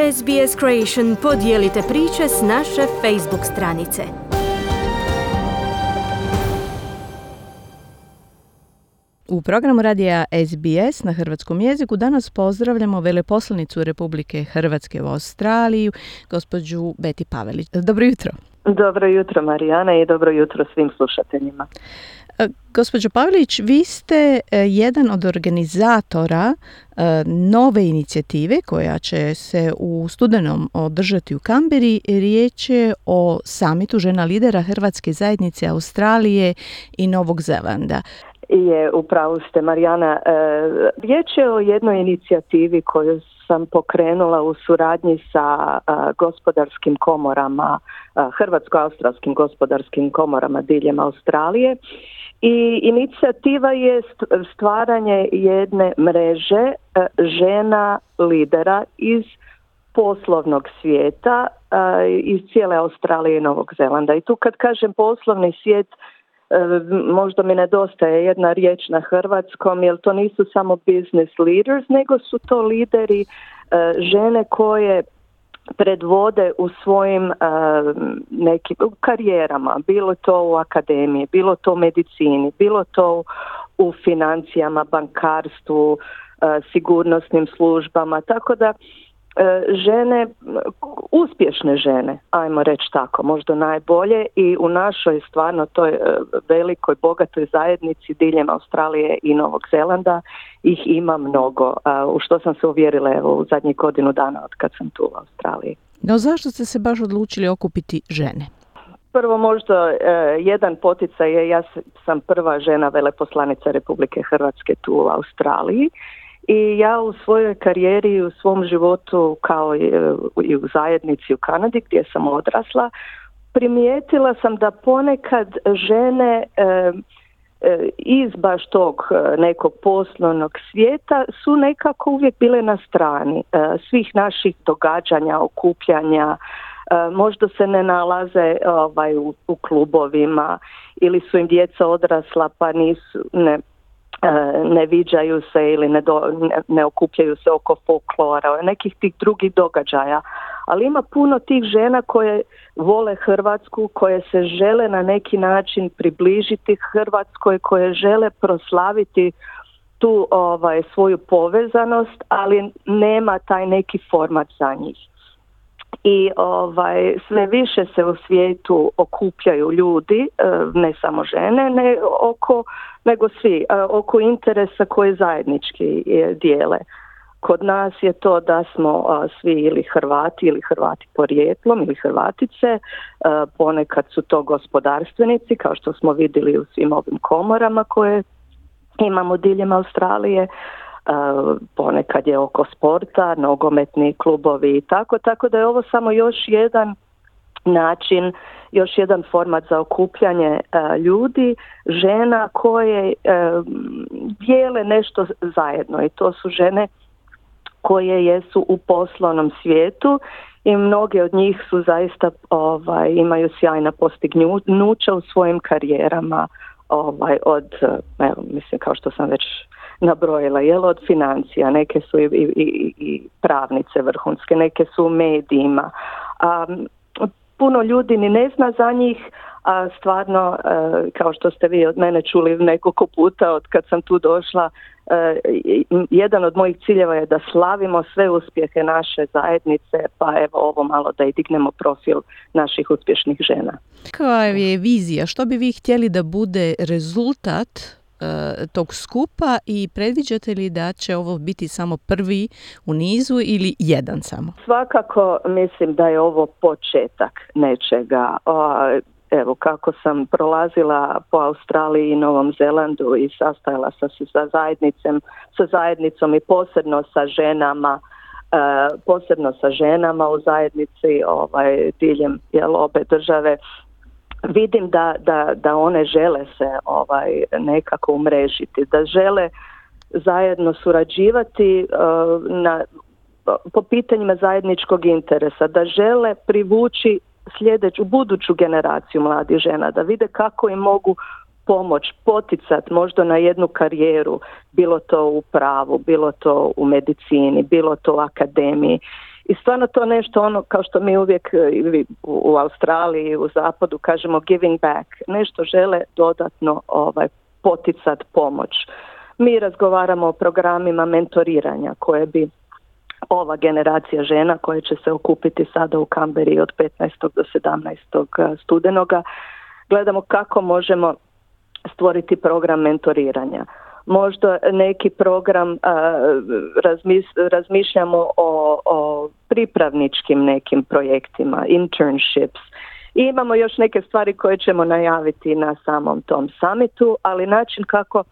SBS Creation podijelite priče s naše Facebook stranice. U programu radija SBS na hrvatskom jeziku danas pozdravljamo veleposlanicu Republike Hrvatske u Australiji, gospođu Beti Pavelić. Dobro jutro. Dobro jutro Marijana i dobro jutro svim slušateljima. E, gospođo Pavlić, vi ste e, jedan od organizatora e, nove inicijative koja će se u studenom održati u Kamberi. Riječ je o samitu žena lidera Hrvatske zajednice Australije i Novog Zelanda. Je, upravo ste Marijana. Riječ je o jednoj inicijativi koju sam pokrenula u suradnji sa gospodarskim komorama, hrvatsko-australskim gospodarskim komorama diljem Australije i inicijativa je stvaranje jedne mreže e, žena lidera iz poslovnog svijeta e, iz cijele Australije i Novog Zelanda. I tu kad kažem poslovni svijet e, možda mi nedostaje jedna riječ na hrvatskom jer to nisu samo business leaders nego su to lideri žene koje predvode u svojim uh, nekim karijerama, bilo to u akademiji, bilo to u medicini, bilo to u financijama, bankarstvu, sigurnosnim službama, tako da E, žene, uspješne žene, ajmo reći tako, možda najbolje i u našoj stvarno toj e, velikoj, bogatoj zajednici diljem Australije i Novog Zelanda ih ima mnogo, u što sam se uvjerila evo, u zadnjih godinu dana od kad sam tu u Australiji. No zašto ste se baš odlučili okupiti žene? Prvo možda e, jedan poticaj je ja sam prva žena veleposlanica Republike Hrvatske tu u Australiji i ja u svojoj karijeri u svom životu kao i u zajednici u Kanadi gdje sam odrasla primijetila sam da ponekad žene e, e, iz baš tog e, nekog poslovnog svijeta su nekako uvijek bile na strani svih naših događanja, okupljanja, možda se ne nalaze ovaj, u, u klubovima ili su im djeca odrasla pa nisu, ne, E, ne viđaju se ili ne, do, ne, okupljaju se oko folklora, nekih tih drugih događaja. Ali ima puno tih žena koje vole Hrvatsku, koje se žele na neki način približiti Hrvatskoj, koje žele proslaviti tu ovaj svoju povezanost, ali nema taj neki format za njih i ovaj sve više se u svijetu okupljaju ljudi, e, ne samo žene, ne oko nego svi e, oko interesa koje zajednički e, dijele. Kod nas je to da smo svi ili Hrvati ili Hrvati porijeklom ili Hrvatice, ponekad su to gospodarstvenici kao što smo vidjeli u svim ovim komorama koje imamo diljem Australije, ponekad je oko sporta, nogometni klubovi i tako, tako da je ovo samo još jedan način, još jedan format za okupljanje ljudi, žena koje dijele nešto zajedno i to su žene koje jesu u poslovnom svijetu i mnoge od njih su zaista ovaj imaju sjajna postignuća u svojim karijerama ovaj od evo mislim kao što sam već nabrojila, jel od financija, neke su i, i, i pravnice vrhunske, neke su u medijima. A, puno ljudi ni ne zna za njih, a stvarno, e, kao što ste vi od mene čuli nekoliko puta od kad sam tu došla, e, jedan od mojih ciljeva je da slavimo sve uspjehe naše zajednice, pa evo ovo malo da i dignemo profil naših uspješnih žena. Kakva je vizija? Što bi vi htjeli da bude rezultat tog skupa i predviđate li da će ovo biti samo prvi u nizu ili jedan samo? Svakako mislim da je ovo početak nečega. Evo kako sam prolazila po Australiji i Novom Zelandu i sastajala sam se sa zajednicom, sa zajednicom i posebno sa ženama e, posebno sa ženama u zajednici ovaj diljem jel, obe države vidim da, da, da one žele se ovaj nekako umrežiti, da žele zajedno surađivati uh, na, po pitanjima zajedničkog interesa, da žele privući sljedeću buduću generaciju mladih žena, da vide kako im mogu pomoć, poticat možda na jednu karijeru, bilo to u pravu, bilo to u medicini, bilo to u akademiji I stvarno to nešto ono kao što mi uvijek u Australiji, u zapadu kažemo giving back, nešto žele dodatno ovaj poticat pomoć. Mi razgovaramo o programima mentoriranja koje bi ova generacija žena koje će se okupiti sada u Kamberi od 15. do 17. studenoga. Gledamo kako možemo stvoriti program mentoriranja. Možda neki program razmišljamo o, o pripravničkim nekim projektima, internships. I imamo još neke stvari koje ćemo najaviti na samom tom samitu, ali način kako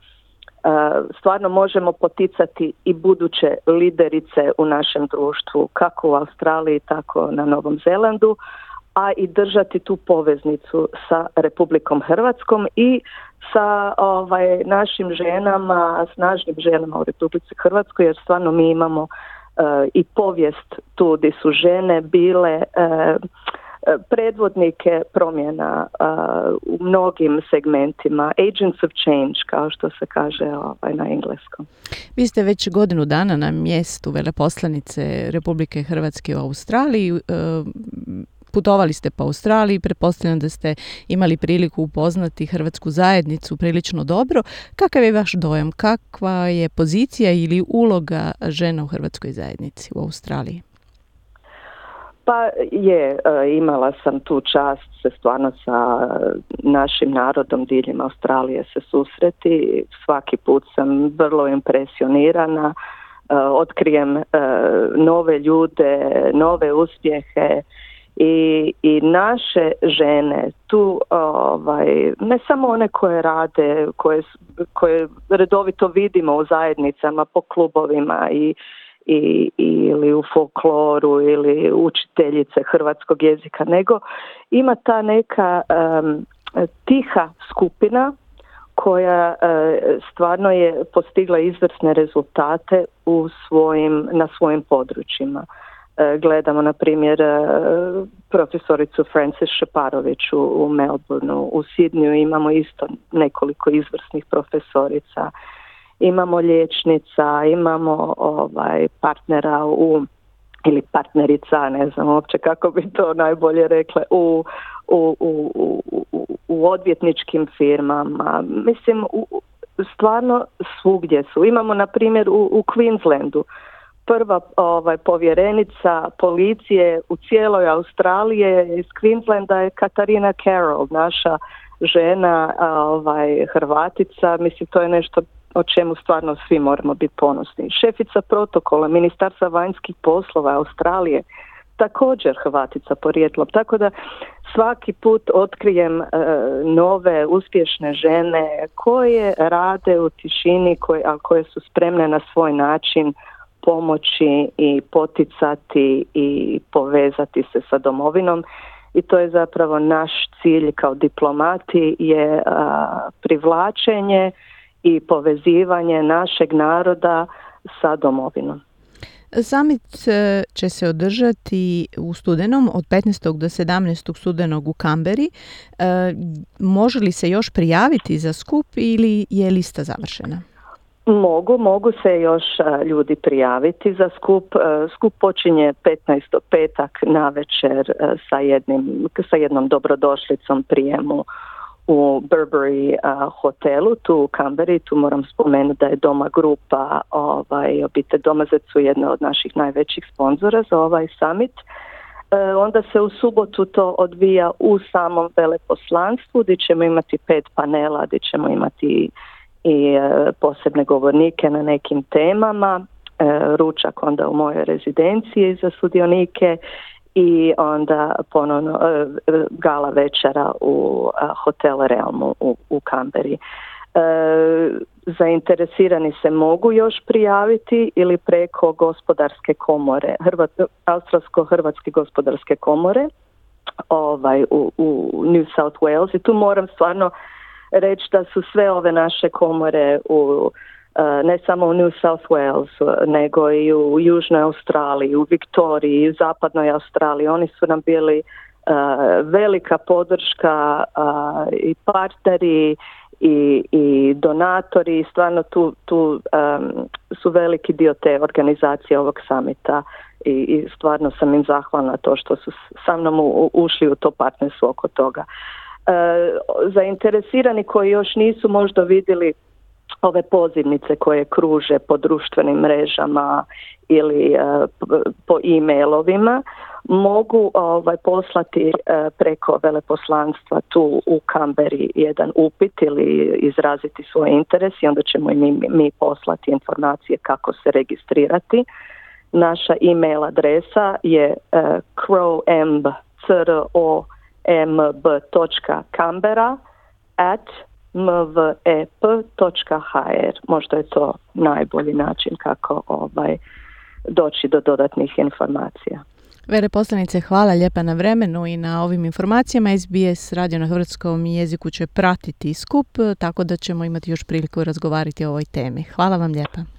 stvarno možemo poticati i buduće liderice u našem društvu, kako u Australiji, tako na Novom Zelandu, a i držati tu poveznicu sa Republikom Hrvatskom i sa ovaj, našim ženama, snažnim ženama u Republici Hrvatskoj, jer stvarno mi imamo i povijest tu gdje su žene bile predvodnike promjena u mnogim segmentima, agents of change kao što se kaže ovaj, na engleskom. Vi ste već godinu dana na mjestu veleposlanice Republike Hrvatske u Australiji. Putovali ste po Australiji, pretpostavljam da ste imali priliku upoznati hrvatsku zajednicu prilično dobro. Kakav je vaš dojam? Kakva je pozicija ili uloga žena u hrvatskoj zajednici u Australiji? Pa je, e, imala sam tu čast se stvarno sa našim narodom diljem Australije se susreti. Svaki put sam vrlo impresionirana, e, otkrijem e, nove ljude, nove uspjehe i, i naše žene tu ovaj, ne samo one koje rade, koje, koje redovito vidimo u zajednicama po klubovima i i, ili u folkloru ili učiteljice hrvatskog jezika, nego ima ta neka tiha skupina koja uh, stvarno je postigla izvrsne rezultate u svojim, na svojim područjima. Uh, gledamo na primjer uh, profesoricu Francis Šeparović u, u Melbourneu, u Sidniju imamo isto nekoliko izvrsnih profesorica imamo liječnica, imamo ovaj partnera u ili partnerica, ne znam uopće kako bi to najbolje rekle, u, u, u, u odvjetničkim firmama. Mislim, u, stvarno svugdje su. Imamo, na primjer, u, u Queenslandu prva ovaj, povjerenica policije u cijeloj Australiji iz Queenslanda je Katarina Carroll, naša žena, ovaj, Hrvatica. Mislim, to je nešto o čemu stvarno svi moramo biti ponosni. Šefica protokola Ministarstva vanjskih poslova Australije, također Hrvatica porijetlom. Tako da svaki put otkrijem e, nove uspješne žene koje rade u tišini, koje, ali koje su spremne na svoj način pomoći i poticati i povezati se sa domovinom i to je zapravo naš cilj kao diplomati je privlačenje i povezivanje našeg naroda sa domovinom. Summit e, će se održati u studenom od 15. do 17. studenog u Kamberi. E, može li se još prijaviti za skup ili je lista završena? Mogu, mogu se još e, ljudi prijaviti za skup. Skup počinje 15. petak na večer sa, jednim, sa jednom dobrodošlicom prijemu u Burberry hotelu tu u Kamberi, tu moram spomenuti da je Doma grupa ovaj, obitelj Domazec su jedna od naših najvećih sponzora za ovaj summit. E, onda se u subotu to odvija u samom veleposlanstvu gdje ćemo imati pet panela, gdje ćemo imati i e, posebne govornike na nekim temama, e, ručak onda u mojoj rezidenciji za sudionike i onda ponovno e, gala večera u hotel Realmu u, u Kamberi. E, zainteresirani se mogu još prijaviti ili preko gospodarske komore, Australsko-Hrvatske gospodarske komore ovaj, u, u New South Wales i tu moram stvarno reći da su sve ove naše komore u E, ne samo u New South Wales, nego i u Južnoj Australiji, u Viktoriji, u Zapadnoj Australiji. Oni su nam bili e, velika podrška e, i partneri i, i donatori. Stvarno tu, tu su veliki dio te organizacije ovog samita i, i stvarno sam im zahvalna to što su sa mnom ušli u to partnerstvo oko toga. E, zainteresirani koji još nisu možda vidjeli ove pozivnice koje kruže po društvenim mrežama ili e, po e-mailovima mogu ovaj, poslati e, preko veleposlanstva tu u Kamberi jedan upit ili izraziti svoj interes i onda ćemo im mi, mi poslati informacije kako se registrirati. Naša e-mail adresa je uh, crowmb, at mvep.hr. Možda je to najbolji način kako ovaj doći do dodatnih informacija. Vere poslanice, hvala lijepa na vremenu i na ovim informacijama. SBS radio na hrvatskom jeziku će pratiti skup, tako da ćemo imati još priliku razgovarati o ovoj temi. Hvala vam lijepa.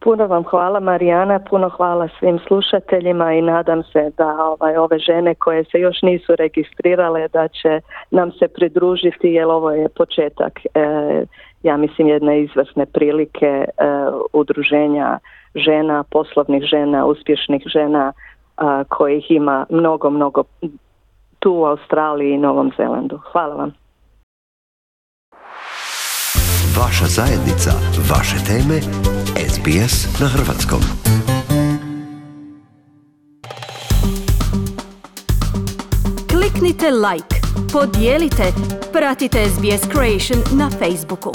Puno vam hvala Marijana, puno hvala svim slušateljima i nadam se da ovaj, ove žene koje se još nisu registrirale da će nam se pridružiti jer ovo je početak e, ja mislim jedne izvrsne prilike e, udruženja žena, poslovnih žena, uspješnih žena kojih ima mnogo, mnogo tu u Australiji i Novom Zelandu. Hvala vam. Vaša zajednica, vaše teme, SBS na Hrvatskom. Kliknite like, podijelite, pratite SBS Creation na Facebooku.